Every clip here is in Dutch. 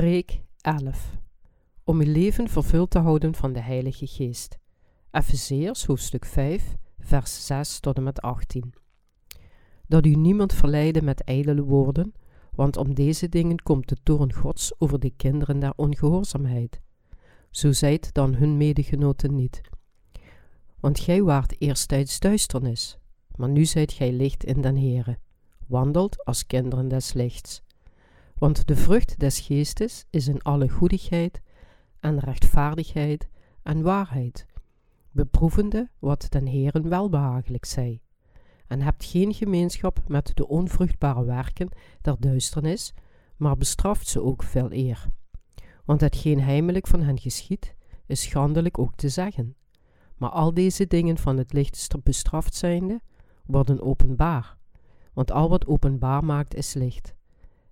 Preek 11. Om uw leven vervuld te houden van de Heilige Geest. Efezeërs hoofdstuk 5, vers 6 tot en met 18. Dat u niemand verleiden met ijdele woorden, want om deze dingen komt de toorn Gods over de kinderen der ongehoorzaamheid. Zo zijt dan hun medegenoten niet. Want gij waart eerstijds duisternis, maar nu zijt gij licht in den Heere. Wandelt als kinderen des lichts. Want de vrucht des geestes is in alle goedigheid en rechtvaardigheid en waarheid, beproevende wat den Heeren welbehagelijk zij. En hebt geen gemeenschap met de onvruchtbare werken der duisternis, maar bestraft ze ook veel eer. Want hetgeen heimelijk van hen geschiet, is schandelijk ook te zeggen. Maar al deze dingen van het licht bestraft zijnde, worden openbaar. Want al wat openbaar maakt is licht.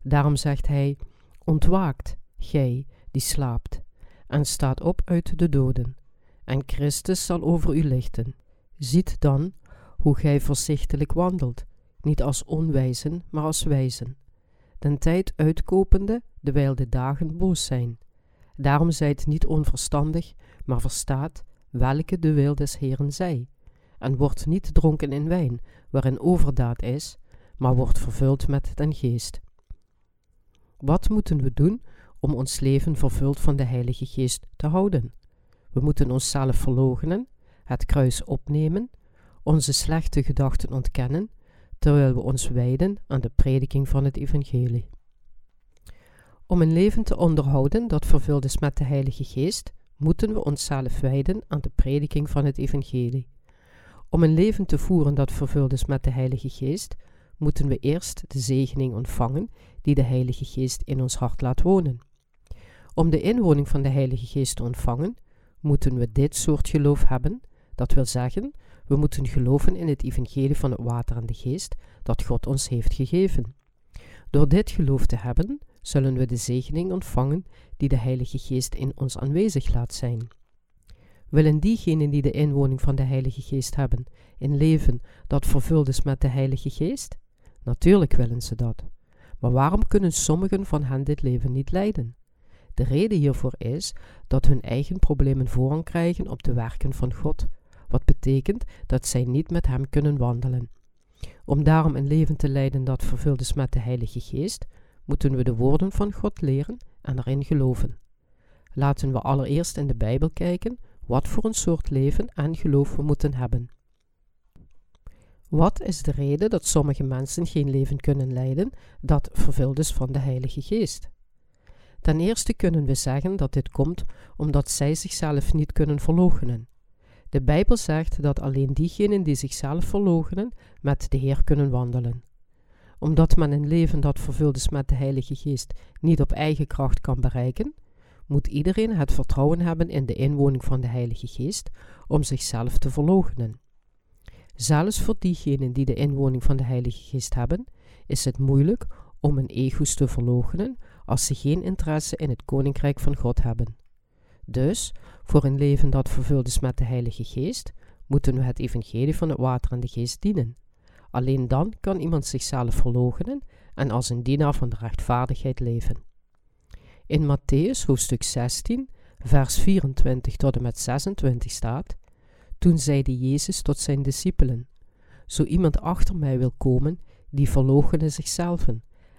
Daarom zegt hij: Ontwaakt, gij die slaapt, en staat op uit de doden, en Christus zal over u lichten. Ziet dan hoe gij voorzichtig wandelt, niet als onwijzen, maar als wijzen, den tijd uitkopende, terwijl de dagen boos zijn. Daarom zijt niet onverstandig, maar verstaat welke de wil des Heeren zij, en wordt niet dronken in wijn, waarin overdaad is, maar wordt vervuld met den geest. Wat moeten we doen om ons leven vervuld van de Heilige Geest te houden? We moeten onszelf verloochenen, het kruis opnemen, onze slechte gedachten ontkennen, terwijl we ons wijden aan de prediking van het Evangelie. Om een leven te onderhouden dat vervuld is met de Heilige Geest, moeten we onszelf wijden aan de prediking van het Evangelie. Om een leven te voeren dat vervuld is met de Heilige Geest, moeten we eerst de zegening ontvangen die de Heilige Geest in ons hart laat wonen. Om de inwoning van de Heilige Geest te ontvangen, moeten we dit soort geloof hebben, dat wil zeggen, we moeten geloven in het evangelie van het water en de geest dat God ons heeft gegeven. Door dit geloof te hebben, zullen we de zegening ontvangen die de Heilige Geest in ons aanwezig laat zijn. Willen diegenen die de inwoning van de Heilige Geest hebben, in leven dat vervuld is met de Heilige Geest? Natuurlijk willen ze dat. Maar waarom kunnen sommigen van hen dit leven niet leiden? De reden hiervoor is dat hun eigen problemen voorrang krijgen op de werken van God, wat betekent dat zij niet met Hem kunnen wandelen. Om daarom een leven te leiden dat vervuld is met de Heilige Geest, moeten we de woorden van God leren en erin geloven. Laten we allereerst in de Bijbel kijken wat voor een soort leven en geloof we moeten hebben. Wat is de reden dat sommige mensen geen leven kunnen leiden dat vervuld is van de Heilige Geest? Ten eerste kunnen we zeggen dat dit komt omdat zij zichzelf niet kunnen verloochenen. De Bijbel zegt dat alleen diegenen die zichzelf verloochenen met de Heer kunnen wandelen. Omdat men een leven dat vervuld is met de Heilige Geest niet op eigen kracht kan bereiken, moet iedereen het vertrouwen hebben in de inwoning van de Heilige Geest om zichzelf te verloochenen. Zelfs voor diegenen die de inwoning van de Heilige Geest hebben, is het moeilijk om hun ego's te verloochenen als ze geen interesse in het koninkrijk van God hebben. Dus, voor een leven dat vervuld is met de Heilige Geest, moeten we het evangelie van het water en de geest dienen. Alleen dan kan iemand zichzelf verloochenen en als een dienaar van de rechtvaardigheid leven. In Matthäus hoofdstuk 16, vers 24 tot en met 26 staat: toen zeide Jezus tot zijn discipelen: Zo iemand achter mij wil komen, die verloochene zichzelf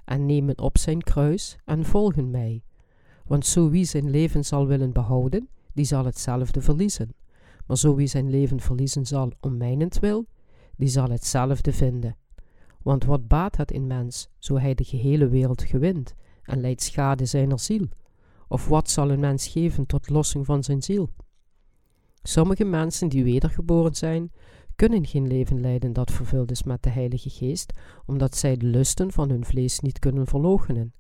en nemen op zijn kruis en volgen mij. Want zo wie zijn leven zal willen behouden, die zal hetzelfde verliezen. Maar zo wie zijn leven verliezen zal om mijnentwil, die zal hetzelfde vinden. Want wat baat het in mens, zo hij de gehele wereld gewint en leidt schade zijner ziel? Of wat zal een mens geven tot lossing van zijn ziel? Sommige mensen die wedergeboren zijn, kunnen geen leven leiden dat vervuld is met de Heilige Geest, omdat zij de lusten van hun vlees niet kunnen verloochenen.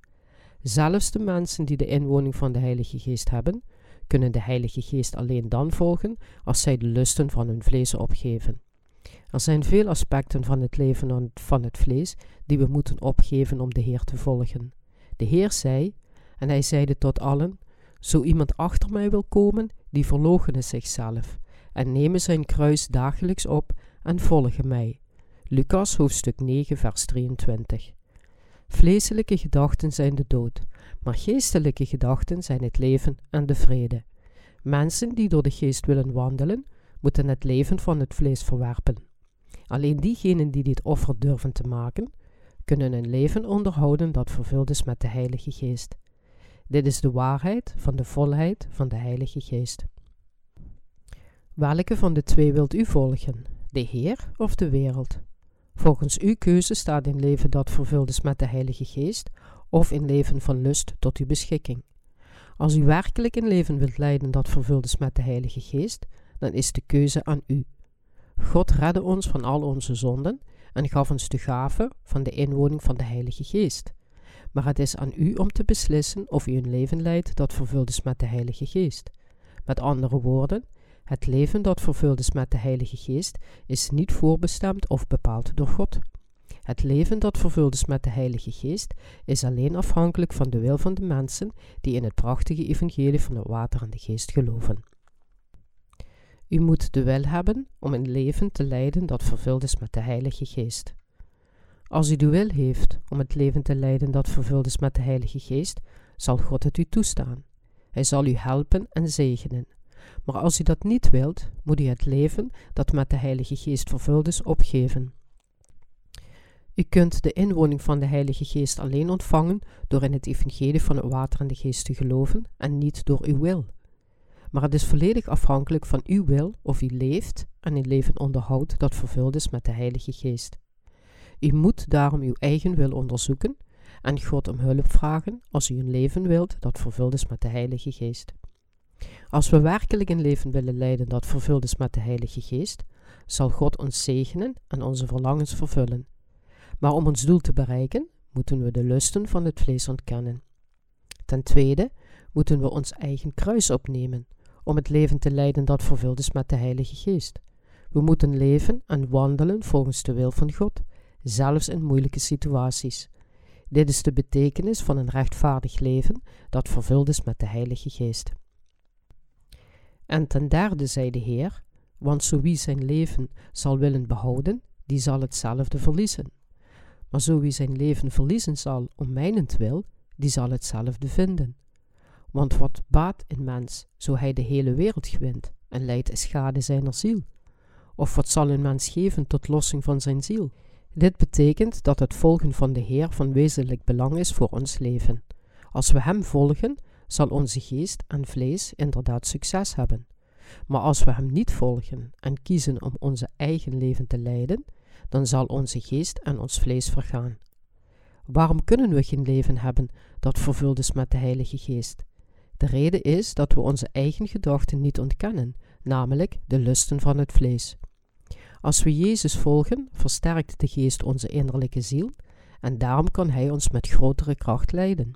Zelfs de mensen die de inwoning van de Heilige Geest hebben, kunnen de Heilige Geest alleen dan volgen als zij de lusten van hun vlees opgeven. Er zijn veel aspecten van het leven van het vlees die we moeten opgeven om de Heer te volgen. De Heer zei, en hij zeide tot allen: Zo iemand achter mij wil komen, die verloochenen zichzelf en nemen zijn kruis dagelijks op en volgen mij. Lucas hoofdstuk 9 vers 23 Vleeselijke gedachten zijn de dood, maar geestelijke gedachten zijn het leven en de vrede. Mensen die door de geest willen wandelen, moeten het leven van het vlees verwerpen. Alleen diegenen die dit offer durven te maken, kunnen een leven onderhouden dat vervuld is met de Heilige Geest. Dit is de waarheid van de volheid van de Heilige Geest. Welke van de twee wilt u volgen, de Heer of de wereld? Volgens uw keuze staat een leven dat vervuld is met de Heilige Geest of een leven van lust tot uw beschikking. Als u werkelijk een leven wilt leiden dat vervuld is met de Heilige Geest, dan is de keuze aan u. God redde ons van al onze zonden en gaf ons de gave van de inwoning van de Heilige Geest. Maar het is aan u om te beslissen of u een leven leidt dat vervuld is met de Heilige Geest. Met andere woorden, het leven dat vervuld is met de Heilige Geest is niet voorbestemd of bepaald door God. Het leven dat vervuld is met de Heilige Geest is alleen afhankelijk van de wil van de mensen die in het prachtige evangelie van het water en de geest geloven. U moet de wil hebben om een leven te leiden dat vervuld is met de Heilige Geest. Als u de wil heeft om het leven te leiden dat vervuld is met de Heilige Geest, zal God het u toestaan. Hij zal u helpen en zegenen. Maar als u dat niet wilt, moet u het leven dat met de Heilige Geest vervuld is opgeven. U kunt de inwoning van de Heilige Geest alleen ontvangen door in het evangelie van het water en de geest te geloven en niet door uw wil. Maar het is volledig afhankelijk van uw wil of u leeft en een leven onderhoudt dat vervuld is met de Heilige Geest. U moet daarom uw eigen wil onderzoeken en God om hulp vragen als u een leven wilt dat vervuld is met de Heilige Geest. Als we werkelijk een leven willen leiden dat vervuld is met de Heilige Geest, zal God ons zegenen en onze verlangens vervullen. Maar om ons doel te bereiken, moeten we de lusten van het vlees ontkennen. Ten tweede moeten we ons eigen kruis opnemen om het leven te leiden dat vervuld is met de Heilige Geest. We moeten leven en wandelen volgens de wil van God, zelfs in moeilijke situaties. Dit is de betekenis van een rechtvaardig leven dat vervuld is met de Heilige Geest. En ten derde zei de Heer, want zo wie zijn leven zal willen behouden, die zal hetzelfde verliezen. Maar zo wie zijn leven verliezen zal om mijnentwil, die zal hetzelfde vinden. Want wat baat een mens, zo hij de hele wereld gewint en leidt schade zijner ziel? Of wat zal een mens geven tot lossing van zijn ziel? Dit betekent dat het volgen van de Heer van wezenlijk belang is voor ons leven. Als we Hem volgen, zal onze geest en vlees inderdaad succes hebben. Maar als we Hem niet volgen en kiezen om onze eigen leven te leiden, dan zal onze geest en ons vlees vergaan. Waarom kunnen we geen leven hebben dat vervuld is met de Heilige Geest? De reden is dat we onze eigen gedachten niet ontkennen, namelijk de lusten van het vlees. Als we Jezus volgen, versterkt de Geest onze innerlijke ziel en daarom kan Hij ons met grotere kracht leiden.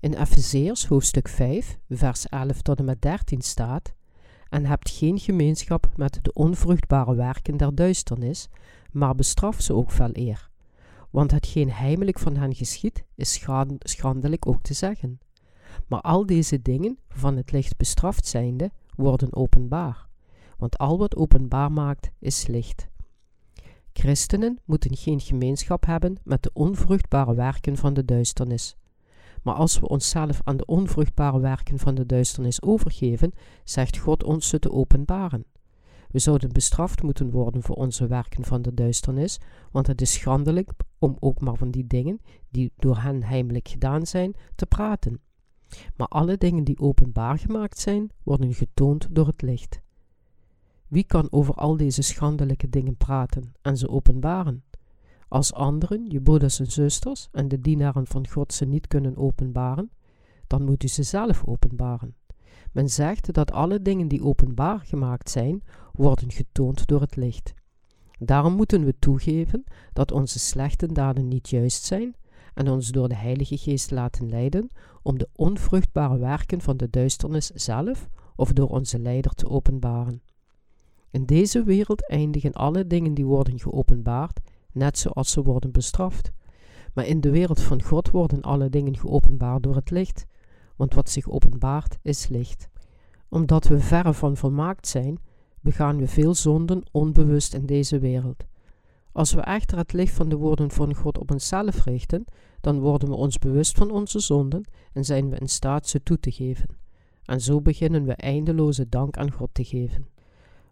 In Efezeërs hoofdstuk 5, vers 11 tot en met 13 staat: En hebt geen gemeenschap met de onvruchtbare werken der duisternis, maar bestraf ze ook veel eer. Want hetgeen heimelijk van hen geschiet, is schandelijk ook te zeggen. Maar al deze dingen, van het licht bestraft zijnde, worden openbaar. Want al wat openbaar maakt, is licht. Christenen moeten geen gemeenschap hebben met de onvruchtbare werken van de duisternis. Maar als we onszelf aan de onvruchtbare werken van de duisternis overgeven, zegt God ons ze te openbaren. We zouden bestraft moeten worden voor onze werken van de duisternis, want het is schandelijk om ook maar van die dingen, die door hen heimelijk gedaan zijn, te praten. Maar alle dingen die openbaar gemaakt zijn, worden getoond door het licht. Wie kan over al deze schandelijke dingen praten en ze openbaren? Als anderen, je broeders en zusters en de dienaren van God ze niet kunnen openbaren, dan moet u ze zelf openbaren. Men zegt dat alle dingen die openbaar gemaakt zijn, worden getoond door het licht. Daarom moeten we toegeven dat onze slechte daden niet juist zijn en ons door de Heilige Geest laten leiden om de onvruchtbare werken van de duisternis zelf of door onze leider te openbaren. In deze wereld eindigen alle dingen die worden geopenbaard, net zoals ze worden bestraft. Maar in de wereld van God worden alle dingen geopenbaard door het licht, want wat zich openbaart is licht. Omdat we verre van volmaakt zijn, begaan we veel zonden onbewust in deze wereld. Als we echter het licht van de woorden van God op onszelf richten, dan worden we ons bewust van onze zonden en zijn we in staat ze toe te geven. En zo beginnen we eindeloze dank aan God te geven.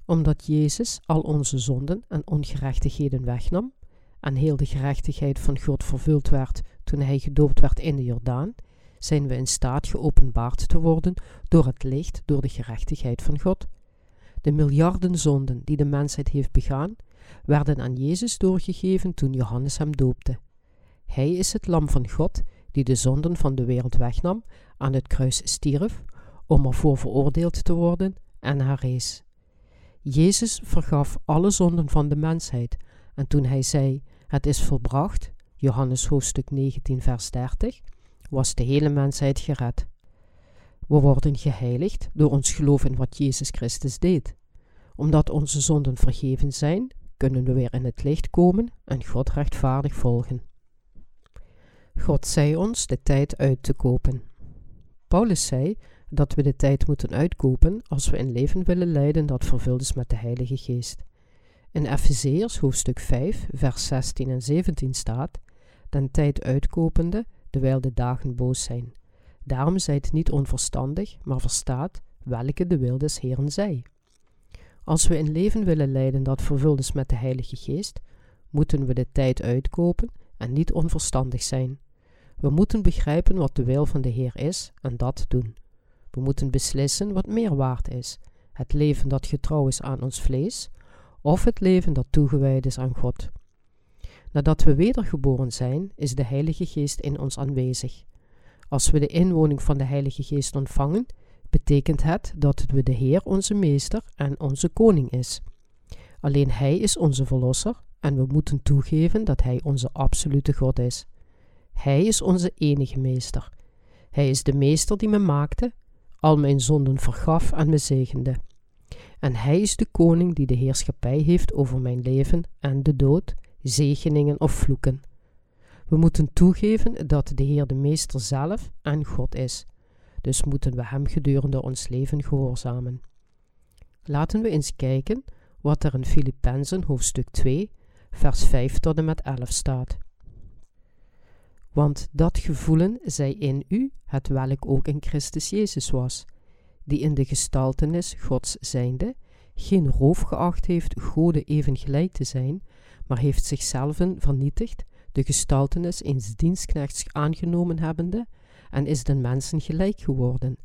Omdat Jezus al onze zonden en ongerechtigheden wegnam en heel de gerechtigheid van God vervuld werd toen hij gedoopt werd in de Jordaan, zijn we in staat geopenbaard te worden door het licht, door de gerechtigheid van God. De miljarden zonden die de mensheid heeft begaan, werden aan Jezus doorgegeven toen Johannes hem doopte. Hij is het lam van God die de zonden van de wereld wegnam, aan het kruis stierf, om ervoor veroordeeld te worden en herrees. Jezus vergaf alle zonden van de mensheid en toen hij zei, het is volbracht, Johannes hoofdstuk 19 vers 30, was de hele mensheid gered. We worden geheiligd door ons geloof in wat Jezus Christus deed. Omdat onze zonden vergeven zijn, kunnen we weer in het licht komen en God rechtvaardig volgen. God zei ons de tijd uit te kopen. Paulus zei dat we de tijd moeten uitkopen als we een leven willen leiden dat vervuld is met de Heilige Geest. In Efezeërs hoofdstuk 5, vers 16 en 17 staat: Den tijd uitkopende, terwijl de dagen boos zijn. Daarom zijt niet onverstandig, maar verstaat welke de wil des Heeren zij. Als we een leven willen leiden dat vervuld is met de Heilige Geest, moeten we de tijd uitkopen en niet onverstandig zijn. We moeten begrijpen wat de wil van de Heer is en dat doen. We moeten beslissen wat meer waard is: het leven dat getrouw is aan ons vlees, of het leven dat toegewijd is aan God. Nadat we wedergeboren zijn, is de Heilige Geest in ons aanwezig. Als we de inwoning van de Heilige Geest ontvangen, betekent het dat we de Heer onze Meester en onze Koning is. Alleen Hij is onze Verlosser en we moeten toegeven dat Hij onze absolute God is. Hij is onze enige Meester. Hij is de Meester die me maakte, al mijn zonden vergaf en me zegende. En Hij is de Koning die de heerschappij heeft over mijn leven en de dood, zegeningen of vloeken. We moeten toegeven dat de Heer de Meester zelf en God is dus moeten we Hem gedurende ons leven gehoorzamen. Laten we eens kijken wat er in Filippenzen hoofdstuk 2, vers 5 tot en met 11 staat. Want dat gevoelen zij in u, het welk ook in Christus Jezus was, die in de gestaltenis Gods zijnde, geen roof geacht heeft Gode even gelijk te zijn, maar heeft zichzelf vernietigd, de gestaltenis eens dienstknechts aangenomen hebbende, en is den mensen gelijk geworden.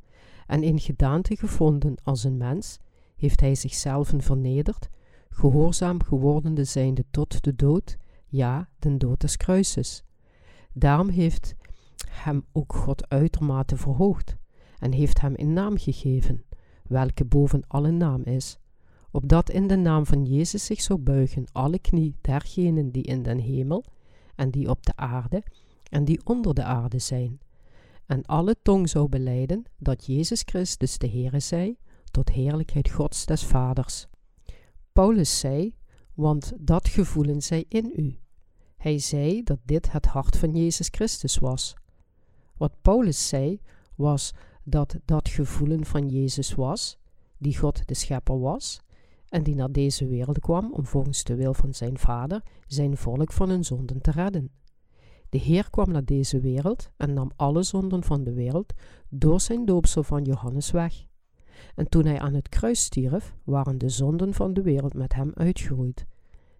En in gedaante gevonden als een mens, heeft hij zichzelf vernederd, gehoorzaam gewordende zijnde tot de dood, ja, den dood des kruises. Daarom heeft hem ook God uitermate verhoogd en heeft hem een naam gegeven, welke boven alle naam is, opdat in de naam van Jezus zich zou buigen alle knie dergenen die in den hemel en die op de aarde en die onder de aarde zijn, en alle tong zou beleiden dat Jezus Christus de Heere zij, tot heerlijkheid Gods des Vaders. Paulus zei, want dat gevoelen zij in u. Hij zei dat dit het hart van Jezus Christus was. Wat Paulus zei, was dat dat gevoelen van Jezus was, die God de Schepper was, en die naar deze wereld kwam om volgens de wil van zijn Vader zijn volk van hun zonden te redden. De Heer kwam naar deze wereld en nam alle zonden van de wereld door zijn doopsel van Johannes weg. En toen hij aan het kruis stierf, waren de zonden van de wereld met hem uitgeroeid.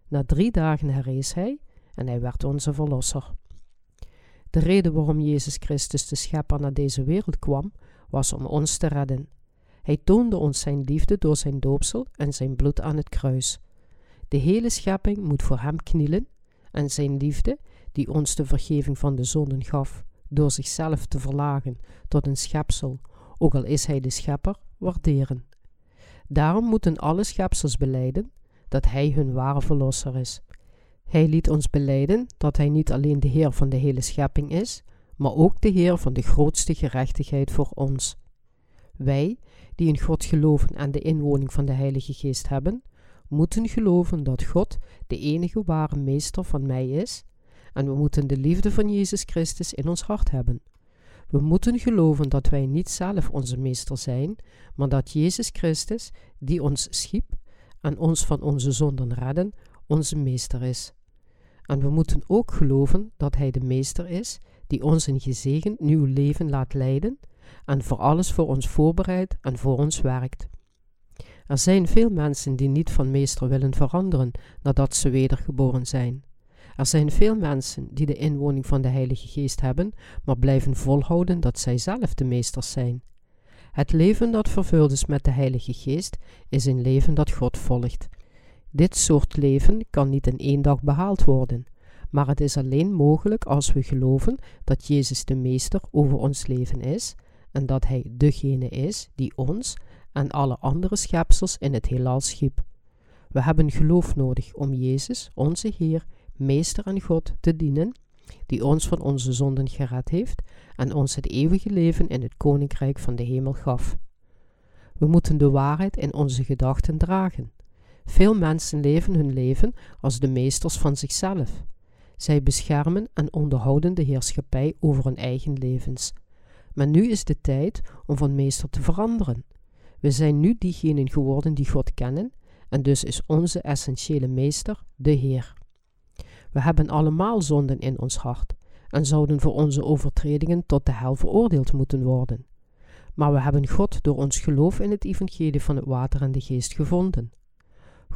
Na drie dagen herrees hij en hij werd onze verlosser. De reden waarom Jezus Christus de schepper naar deze wereld kwam, was om ons te redden. Hij toonde ons zijn liefde door zijn doopsel en zijn bloed aan het kruis. De hele schepping moet voor hem knielen en zijn liefde, die ons de vergeving van de zonden gaf, door zichzelf te verlagen tot een schepsel, ook al is hij de schepper, waarderen. Daarom moeten alle schepsels beleiden dat hij hun ware verlosser is. Hij liet ons beleiden dat hij niet alleen de Heer van de hele schepping is, maar ook de Heer van de grootste gerechtigheid voor ons. Wij, die in God geloven en de inwoning van de Heilige Geest hebben, moeten geloven dat God de enige ware meester van mij is en we moeten de liefde van Jezus Christus in ons hart hebben. We moeten geloven dat wij niet zelf onze meester zijn, maar dat Jezus Christus, die ons schiep en ons van onze zonden redden, onze meester is. En we moeten ook geloven dat Hij de Meester is die ons een gezegend nieuw leven laat leiden en voor alles voor ons voorbereidt en voor ons werkt. Er zijn veel mensen die niet van meester willen veranderen nadat ze wedergeboren zijn. Er zijn veel mensen die de inwoning van de Heilige Geest hebben, maar blijven volhouden dat zij zelf de meesters zijn. Het leven dat vervuld is met de Heilige Geest is een leven dat God volgt. Dit soort leven kan niet in één dag behaald worden, maar het is alleen mogelijk als we geloven dat Jezus de Meester over ons leven is en dat Hij degene is die ons en alle andere schepsels in het heelal schiep. We hebben geloof nodig om Jezus, onze Heer, Meester en God te dienen, die ons van onze zonden gered heeft en ons het eeuwige leven in het koninkrijk van de hemel gaf. We moeten de waarheid in onze gedachten dragen. Veel mensen leven hun leven als de meesters van zichzelf. Zij beschermen en onderhouden de heerschappij over hun eigen levens. Maar nu is de tijd om van meester te veranderen. We zijn nu diegenen geworden die God kennen, en dus is onze essentiële meester de Heer. We hebben allemaal zonden in ons hart en zouden voor onze overtredingen tot de hel veroordeeld moeten worden. Maar we hebben God door ons geloof in het evangelie van het water en de geest gevonden.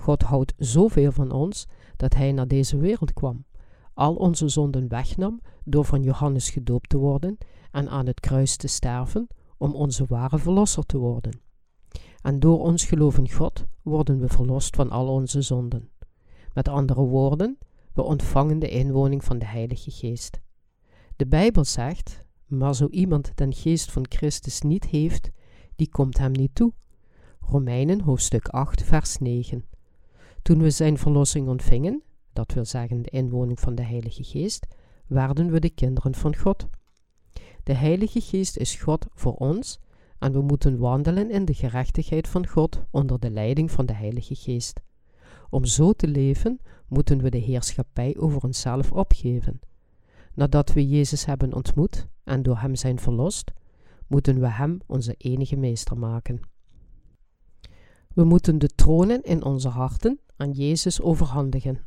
God houdt zoveel van ons dat Hij naar deze wereld kwam, al onze zonden wegnam door van Johannes gedoopt te worden en aan het kruis te sterven om onze ware verlosser te worden. En door ons geloof in God worden we verlost van al onze zonden. Met andere woorden, we ontvangen de inwoning van de Heilige Geest. De Bijbel zegt, maar zo iemand den geest van Christus niet heeft, die komt hem niet toe. Romeinen hoofdstuk 8, vers 9. Toen we zijn verlossing ontvingen, dat wil zeggen de inwoning van de Heilige Geest, werden we de kinderen van God. De Heilige Geest is God voor ons en we moeten wandelen in de gerechtigheid van God onder de leiding van de Heilige Geest. Om zo te leven, moeten we de heerschappij over onszelf opgeven. Nadat we Jezus hebben ontmoet en door Hem zijn verlost, moeten we Hem onze enige meester maken. We moeten de tronen in onze harten aan Jezus overhandigen.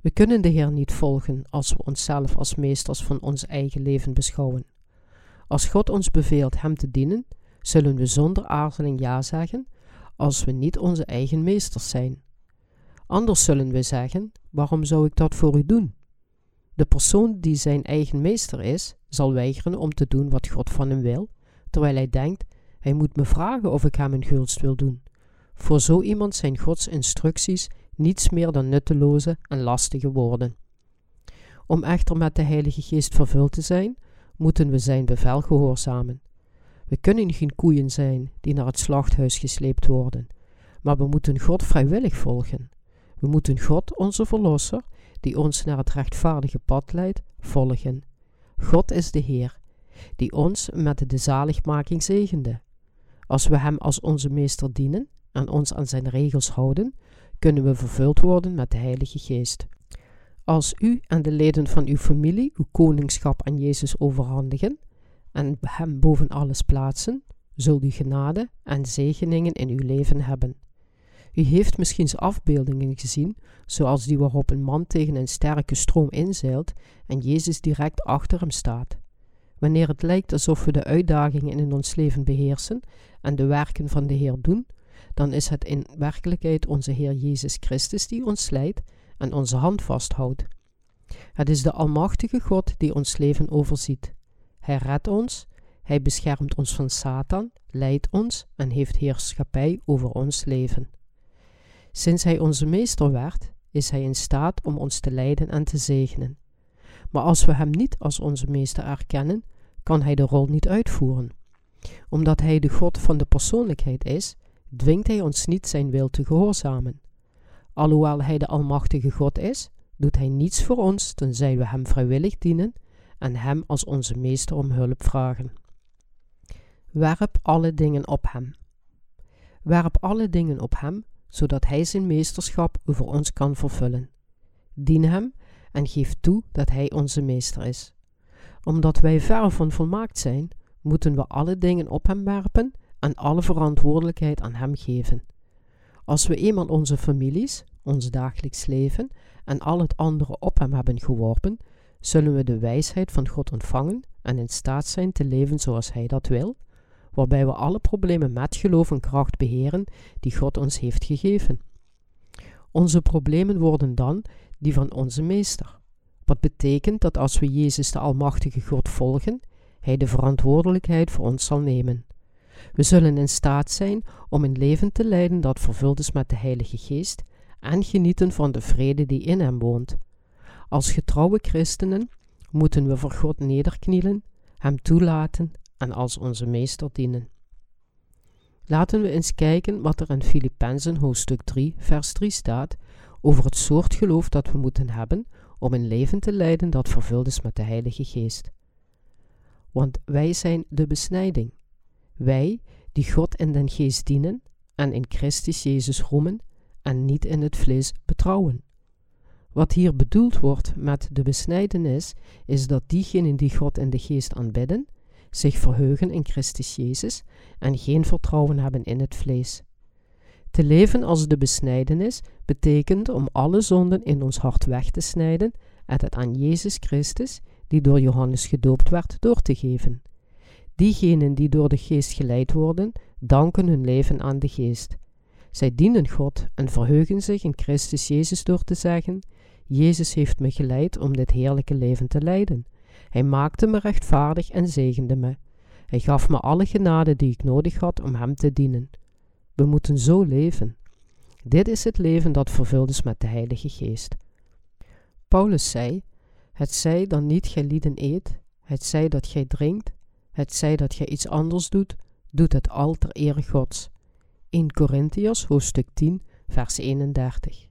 We kunnen de Heer niet volgen als we onszelf als meesters van ons eigen leven beschouwen. Als God ons beveelt Hem te dienen, zullen we zonder aarzeling ja zeggen als we niet onze eigen meesters zijn. Anders zullen we zeggen: Waarom zou ik dat voor u doen? De persoon die zijn eigen meester is, zal weigeren om te doen wat God van hem wil, terwijl hij denkt: Hij moet me vragen of ik hem een gunst wil doen. Voor zo iemand zijn Gods instructies niets meer dan nutteloze en lastige woorden. Om echter met de Heilige Geest vervuld te zijn, moeten we zijn bevel gehoorzamen. We kunnen geen koeien zijn die naar het slachthuis gesleept worden, maar we moeten God vrijwillig volgen. We moeten God, onze Verlosser, die ons naar het rechtvaardige pad leidt, volgen. God is de Heer, die ons met de zaligmaking zegende. Als we Hem als onze Meester dienen en ons aan Zijn regels houden, kunnen we vervuld worden met de Heilige Geest. Als u en de leden van uw familie uw koningschap aan Jezus overhandigen en Hem boven alles plaatsen, zult u genade en zegeningen in uw leven hebben. U heeft misschien afbeeldingen gezien, zoals die waarop een man tegen een sterke stroom inzeilt en Jezus direct achter hem staat. Wanneer het lijkt alsof we de uitdagingen in ons leven beheersen en de werken van de Heer doen, dan is het in werkelijkheid onze Heer Jezus Christus die ons leidt en onze hand vasthoudt. Het is de Almachtige God die ons leven overziet. Hij redt ons, hij beschermt ons van Satan, leidt ons en heeft heerschappij over ons leven. Sinds hij onze meester werd, is hij in staat om ons te leiden en te zegenen. Maar als we hem niet als onze meester erkennen, kan hij de rol niet uitvoeren. Omdat hij de God van de persoonlijkheid is, dwingt hij ons niet zijn wil te gehoorzamen. Alhoewel hij de Almachtige God is, doet hij niets voor ons tenzij we hem vrijwillig dienen en hem als onze meester om hulp vragen. Werp alle dingen op hem. Werp alle dingen op hem, zodat hij zijn meesterschap over ons kan vervullen. Dien hem en geef toe dat hij onze meester is. Omdat wij ver van volmaakt zijn, moeten we alle dingen op hem werpen en alle verantwoordelijkheid aan hem geven. Als we eenmaal onze families, ons dagelijks leven en al het andere op Hem hebben geworpen, zullen we de wijsheid van God ontvangen en in staat zijn te leven zoals Hij dat wil, waarbij we alle problemen met geloof en kracht beheren die God ons heeft gegeven. Onze problemen worden dan die van onze Meester. Wat betekent dat als we Jezus de Almachtige God volgen, Hij de verantwoordelijkheid voor ons zal nemen. We zullen in staat zijn om een leven te leiden dat vervuld is met de Heilige Geest en genieten van de vrede die in Hem woont. Als getrouwe christenen moeten we voor God nederknielen, Hem toelaten en als onze Meester dienen. Laten we eens kijken wat er in Filippenzen hoofdstuk 3, vers 3 staat over het soort geloof dat we moeten hebben om een leven te leiden dat vervuld is met de Heilige Geest. Want wij zijn de besnijding. Wij die God in den geest dienen en in Christus Jezus roemen en niet in het vlees betrouwen. Wat hier bedoeld wordt met de besnijdenis, is dat diegenen die God in de geest aanbidden, zich verheugen in Christus Jezus en geen vertrouwen hebben in het vlees. Te leven als de besnijdenis betekent om alle zonden in ons hart weg te snijden en het aan Jezus Christus, die door Johannes gedoopt werd, door te geven. Diegenen die door de geest geleid worden, danken hun leven aan de geest. Zij dienen God en verheugen zich in Christus Jezus door te zeggen: Jezus heeft me geleid om dit heerlijke leven te leiden. Hij maakte me rechtvaardig en zegende me. Hij gaf me alle genade die ik nodig had om Hem te dienen. We moeten zo leven. Dit is het leven dat vervuld is met de Heilige Geest. Paulus zei: Het zij dan niet gij eet, het zij dat gij drinkt, het zij dat gij iets anders doet, doet het al ter ere Gods. 1 Corinthians hoofdstuk 10, vers 31.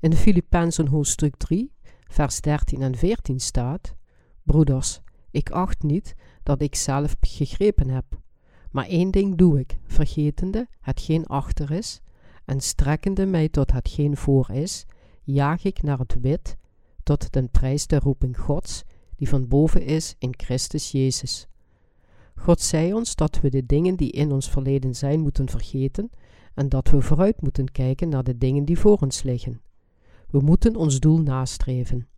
In de Filippenzen hoofdstuk 3, vers 13 en 14 staat: Broeders, ik acht niet dat ik zelf gegrepen heb, maar één ding doe ik, vergetende hetgeen achter is en strekkende mij tot hetgeen voor is, jaag ik naar het wit, tot den prijs der roeping Gods, die van boven is in Christus Jezus. God zei ons dat we de dingen die in ons verleden zijn moeten vergeten en dat we vooruit moeten kijken naar de dingen die voor ons liggen. We moeten ons doel nastreven.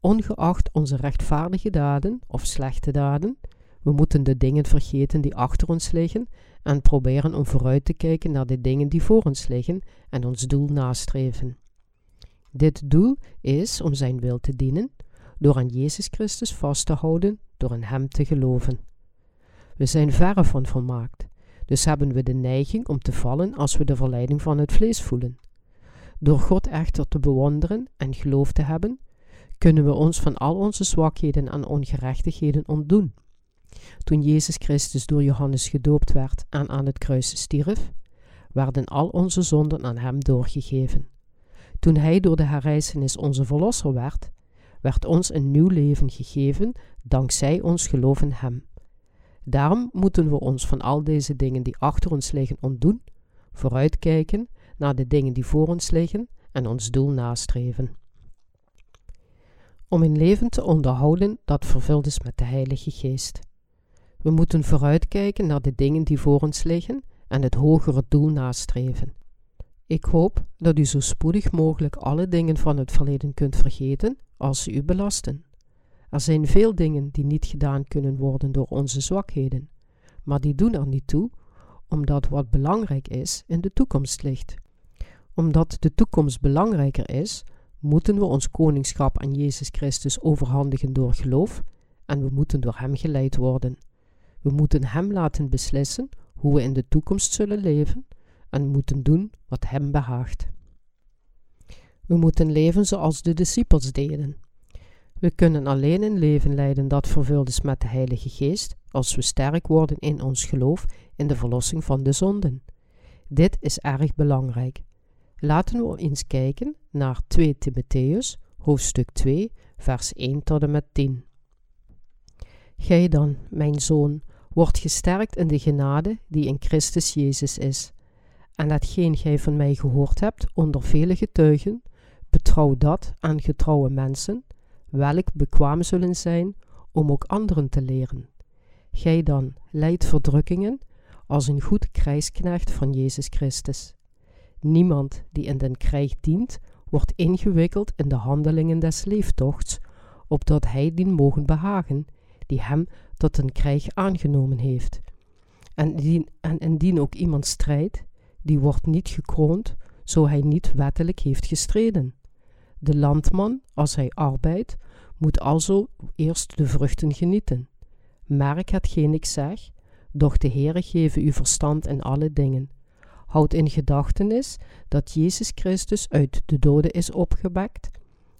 Ongeacht onze rechtvaardige daden of slechte daden, we moeten de dingen vergeten die achter ons liggen en proberen om vooruit te kijken naar de dingen die voor ons liggen en ons doel nastreven. Dit doel is om Zijn wil te dienen, door aan Jezus Christus vast te houden, door in Hem te geloven. We zijn verre van volmaakt, dus hebben we de neiging om te vallen als we de verleiding van het vlees voelen. Door God echter te bewonderen en geloof te hebben, kunnen we ons van al onze zwakheden en ongerechtigheden ontdoen. Toen Jezus Christus door Johannes gedoopt werd en aan het kruis stierf, werden al onze zonden aan hem doorgegeven. Toen hij door de herrijzenis onze verlosser werd, werd ons een nieuw leven gegeven dankzij ons geloof in hem. Daarom moeten we ons van al deze dingen die achter ons liggen ontdoen, vooruitkijken naar de dingen die voor ons liggen en ons doel nastreven. Om een leven te onderhouden dat vervuld is met de Heilige Geest. We moeten vooruitkijken naar de dingen die voor ons liggen en het hogere doel nastreven. Ik hoop dat u zo spoedig mogelijk alle dingen van het verleden kunt vergeten als ze u belasten. Er zijn veel dingen die niet gedaan kunnen worden door onze zwakheden, maar die doen er niet toe, omdat wat belangrijk is in de toekomst ligt. Omdat de toekomst belangrijker is, moeten we ons koningschap aan Jezus Christus overhandigen door geloof en we moeten door Hem geleid worden. We moeten Hem laten beslissen hoe we in de toekomst zullen leven en moeten doen wat Hem behaagt. We moeten leven zoals de discipels deden. We kunnen alleen een leven leiden dat vervuld is met de Heilige Geest als we sterk worden in ons geloof in de verlossing van de zonden. Dit is erg belangrijk. Laten we eens kijken naar 2 Timotheus, hoofdstuk 2, vers 1 tot en met 10. Gij dan, mijn zoon, wordt gesterkt in de genade die in Christus Jezus is. En hetgeen gij van mij gehoord hebt onder vele getuigen, betrouw dat aan getrouwe mensen, welk bekwaam zullen zijn om ook anderen te leren. Gij dan leidt verdrukkingen als een goed krijgsknecht van Jezus Christus. Niemand die in den krijg dient, wordt ingewikkeld in de handelingen des leeftochts, opdat hij dien mogen behagen, die hem tot een krijg aangenomen heeft. En indien, en indien ook iemand strijdt, die wordt niet gekroond, zo hij niet wettelijk heeft gestreden. De landman, als hij arbeidt, moet alzo eerst de vruchten genieten. Merk hetgeen ik zeg, doch de Heere geven u verstand in alle dingen. Houd in gedachtenis dat Jezus Christus uit de doden is opgewekt,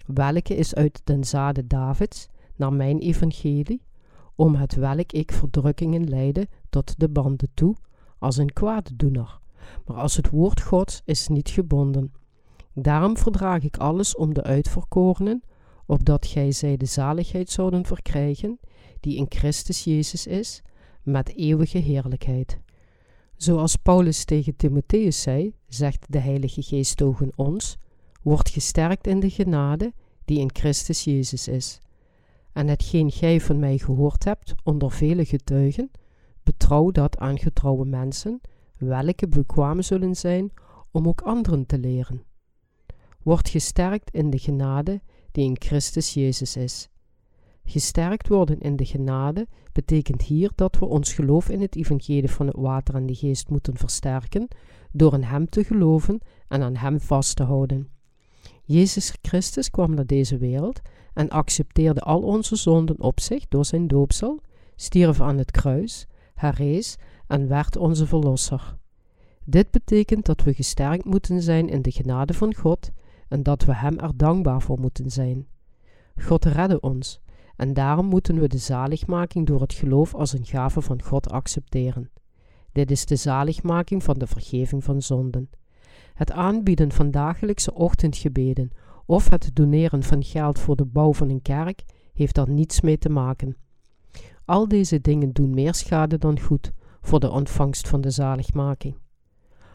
welke is uit den zade Davids, naar mijn evangelie, om het welk ik verdrukkingen leide tot de banden toe, als een kwaaddoener. Maar als het woord Gods is niet gebonden. Daarom verdraag ik alles om de uitverkorenen, opdat gij zij de zaligheid zouden verkrijgen, die in Christus Jezus is, met eeuwige heerlijkheid. Zoals Paulus tegen Timotheus zei, zegt de Heilige Geest tegen ons: Word gesterkt in de genade die in Christus Jezus is. En hetgeen gij van mij gehoord hebt onder vele getuigen, betrouw dat aan getrouwe mensen, welke bekwaam zullen zijn om ook anderen te leren. Word gesterkt in de genade die in Christus Jezus is. Gesterkt worden in de genade betekent hier dat we ons geloof in het evangelie van het water en de geest moeten versterken door in Hem te geloven en aan Hem vast te houden. Jezus Christus kwam naar deze wereld en accepteerde al onze zonden op zich door zijn doopsel, stierf aan het kruis, herrees en werd onze verlosser. Dit betekent dat we gesterkt moeten zijn in de genade van God en dat we Hem er dankbaar voor moeten zijn. God redde ons en daarom moeten we de zaligmaking door het geloof als een gave van God accepteren. Dit is de zaligmaking van de vergeving van zonden. Het aanbieden van dagelijkse ochtendgebeden of het doneren van geld voor de bouw van een kerk heeft daar niets mee te maken. Al deze dingen doen meer schade dan goed voor de ontvangst van de zaligmaking.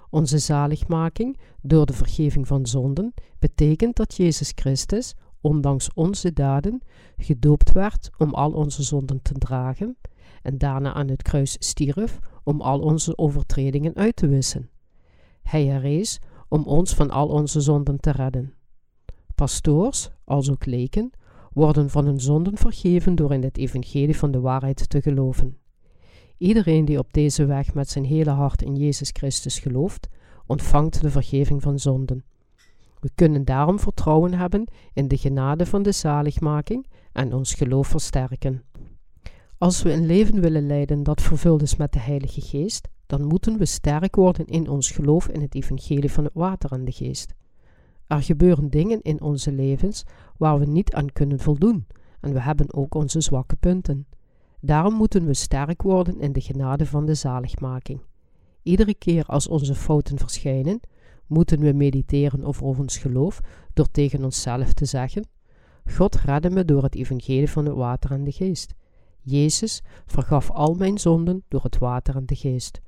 Onze zaligmaking door de vergeving van zonden betekent dat Jezus Christus ondanks onze daden, gedoopt werd om al onze zonden te dragen en daarna aan het kruis stierf om al onze overtredingen uit te wissen. Hij herrees om ons van al onze zonden te redden. Pastoors, als ook leken, worden van hun zonden vergeven door in het evangelie van de waarheid te geloven. Iedereen die op deze weg met zijn hele hart in Jezus Christus gelooft, ontvangt de vergeving van zonden. We kunnen daarom vertrouwen hebben in de genade van de zaligmaking en ons geloof versterken. Als we een leven willen leiden dat vervuld is met de Heilige Geest, dan moeten we sterk worden in ons geloof in het evangelie van het water en de geest. Er gebeuren dingen in onze levens waar we niet aan kunnen voldoen en we hebben ook onze zwakke punten. Daarom moeten we sterk worden in de genade van de zaligmaking. Iedere keer als onze fouten verschijnen, moeten we mediteren over ons geloof door tegen onszelf te zeggen: God redde me door het evangelie van het water en de geest. Jezus vergaf al mijn zonden door het water en de geest.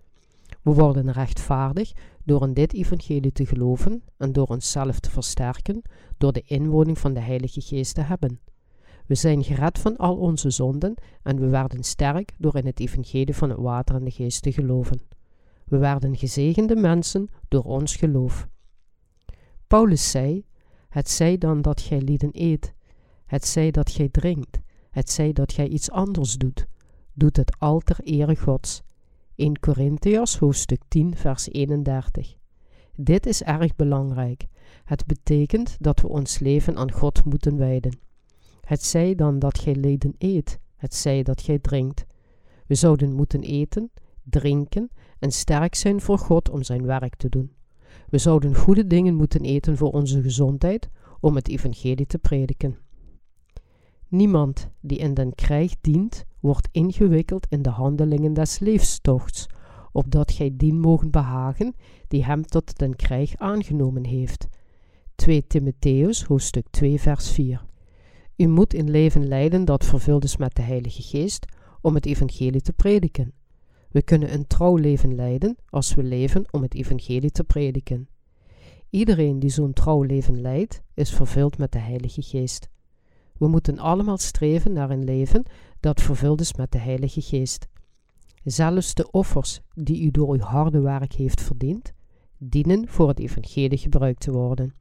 We worden rechtvaardig door in dit evangelie te geloven en door onszelf te versterken door de inwoning van de Heilige Geest te hebben. We zijn gered van al onze zonden en we werden sterk door in het evangelie van het water en de geest te geloven. We werden gezegende mensen door ons geloof. Paulus zei: Het zij dan dat gij lieden eet, het zij dat gij drinkt, het zij dat gij iets anders doet, doet het al ter ere Gods. 1 Korintiërs hoofdstuk 10 vers 31. Dit is erg belangrijk. Het betekent dat we ons leven aan God moeten wijden. Het zij dan dat gij leden eet, het zij dat gij drinkt. We zouden moeten eten, drinken en sterk zijn voor God om zijn werk te doen. We zouden goede dingen moeten eten voor onze gezondheid, om het evangelie te prediken. Niemand die in den krijg dient, wordt ingewikkeld in de handelingen des leefstochts, opdat gij dien mogen behagen, die hem tot den krijg aangenomen heeft. 2 Timotheus, hoofdstuk 2, vers 4. U moet een leven leiden dat vervuld is met de Heilige Geest, om het evangelie te prediken. We kunnen een trouw leven leiden als we leven om het evangelie te prediken. Iedereen die zo'n trouw leven leidt, is vervuld met de Heilige Geest. We moeten allemaal streven naar een leven dat vervuld is met de Heilige Geest. Zelfs de offers die u door uw harde werk heeft verdiend, dienen voor het evangelie gebruikt te worden.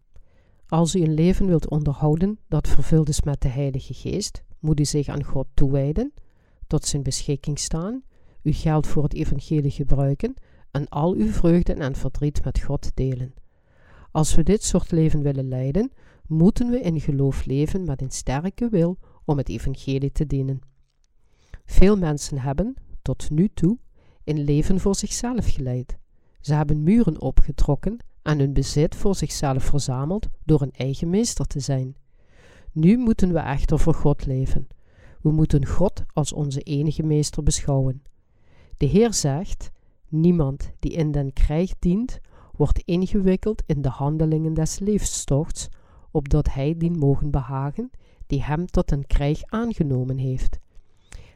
Als u een leven wilt onderhouden dat vervuld is met de Heilige Geest, moet u zich aan God toewijden, tot zijn beschikking staan, uw geld voor het evangelie gebruiken en al uw vreugde en verdriet met God delen. Als we dit soort leven willen leiden, moeten we in geloof leven met een sterke wil om het evangelie te dienen. Veel mensen hebben, tot nu toe, een leven voor zichzelf geleid. Ze hebben muren opgetrokken en hun bezit voor zichzelf verzameld door een eigen meester te zijn. Nu moeten we echter voor God leven. We moeten God als onze enige meester beschouwen. De Heer zegt: Niemand die in den krijg dient, wordt ingewikkeld in de handelingen des leefstochts, opdat hij dien mogen behagen, die hem tot een krijg aangenomen heeft.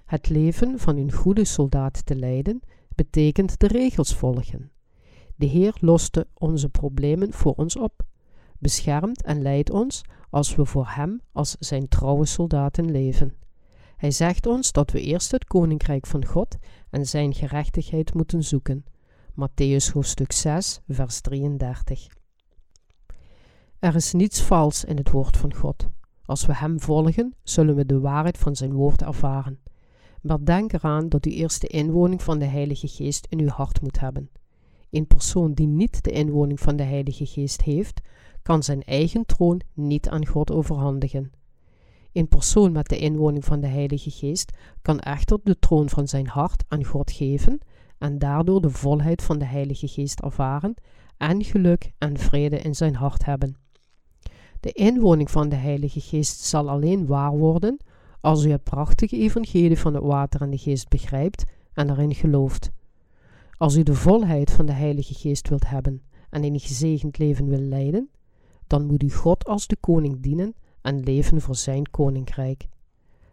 Het leven van een goede soldaat te leiden, betekent de regels volgen. De Heer loste onze problemen voor ons op, beschermt en leidt ons als we voor Hem als zijn trouwe soldaten leven. Hij zegt ons dat we eerst het koninkrijk van God en zijn gerechtigheid moeten zoeken. Matthäus hoofdstuk 6, vers 33. Er is niets vals in het woord van God. Als we Hem volgen, zullen we de waarheid van zijn woord ervaren. Maar denk eraan dat u eerst de inwoning van de Heilige Geest in uw hart moet hebben. Een persoon die niet de inwoning van de Heilige Geest heeft, kan zijn eigen troon niet aan God overhandigen. Een persoon met de inwoning van de Heilige Geest kan echter de troon van zijn hart aan God geven en daardoor de volheid van de Heilige Geest ervaren en geluk en vrede in zijn hart hebben. De inwoning van de Heilige Geest zal alleen waar worden als u het prachtige evangelie van het water en de geest begrijpt en erin gelooft. Als u de volheid van de Heilige Geest wilt hebben en een gezegend leven wil leiden, dan moet u God als de koning dienen en leven voor zijn koninkrijk.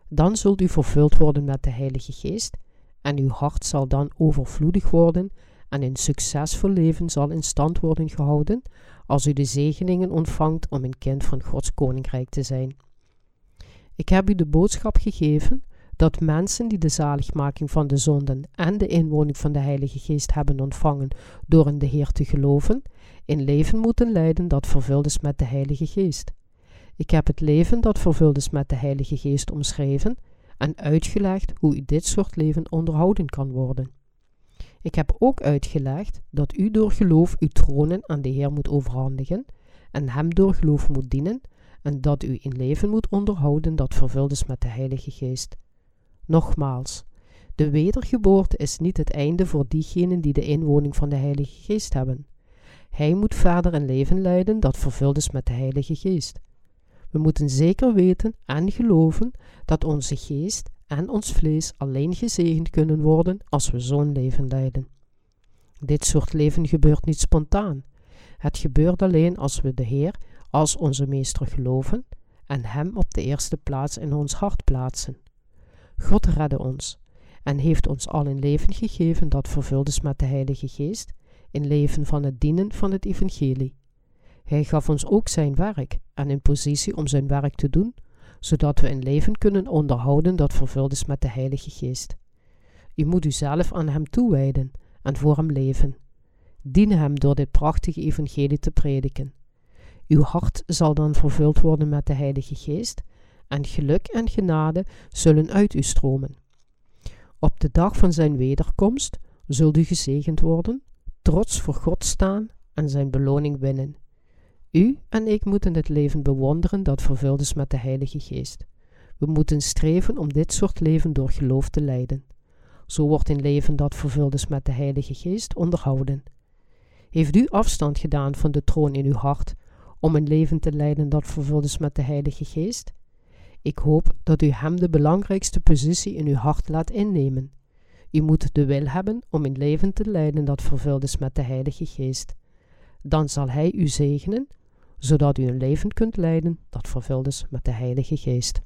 Dan zult u vervuld worden met de Heilige Geest en uw hart zal dan overvloedig worden en een succesvol leven zal in stand worden gehouden als u de zegeningen ontvangt om een kind van Gods koninkrijk te zijn. Ik heb u de boodschap gegeven dat mensen die de zaligmaking van de zonden en de inwoning van de Heilige Geest hebben ontvangen door in de Heer te geloven, een leven moeten leiden dat vervuld is met de Heilige Geest. Ik heb het leven dat vervuld is met de Heilige Geest omschreven en uitgelegd hoe u dit soort leven onderhouden kan worden. Ik heb ook uitgelegd dat u door geloof uw tronen aan de Heer moet overhandigen en Hem door geloof moet dienen en dat u een leven moet onderhouden dat vervuld is met de Heilige Geest. Nogmaals, de wedergeboorte is niet het einde voor diegenen die de inwoning van de Heilige Geest hebben. Hij moet verder een leven leiden dat vervuld is met de Heilige Geest. We moeten zeker weten en geloven dat onze geest en ons vlees alleen gezegend kunnen worden als we zo'n leven leiden. Dit soort leven gebeurt niet spontaan. Het gebeurt alleen als we de Heer als onze meester geloven en Hem op de eerste plaats in ons hart plaatsen. God redde ons en heeft ons al een leven gegeven dat vervuld is met de Heilige Geest, een leven van het dienen van het Evangelie. Hij gaf ons ook zijn werk en een positie om zijn werk te doen, zodat we een leven kunnen onderhouden dat vervuld is met de Heilige Geest. U moet uzelf aan Hem toewijden en voor Hem leven. Dien Hem door dit prachtige Evangelie te prediken. Uw hart zal dan vervuld worden met de Heilige Geest en geluk en genade zullen uit u stromen. Op de dag van zijn wederkomst zult u gezegend worden, trots voor God staan en zijn beloning winnen. U en ik moeten het leven bewonderen dat vervuld is met de Heilige Geest. We moeten streven om dit soort leven door geloof te leiden. Zo wordt een leven dat vervuld is met de Heilige Geest onderhouden. Heeft u afstand gedaan van de troon in uw hart om een leven te leiden dat vervuld is met de Heilige Geest? Ik hoop dat u Hem de belangrijkste positie in uw hart laat innemen. U moet de wil hebben om een leven te leiden dat vervuld is met de Heilige Geest. Dan zal Hij u zegenen, zodat u een leven kunt leiden dat vervuld is met de Heilige Geest.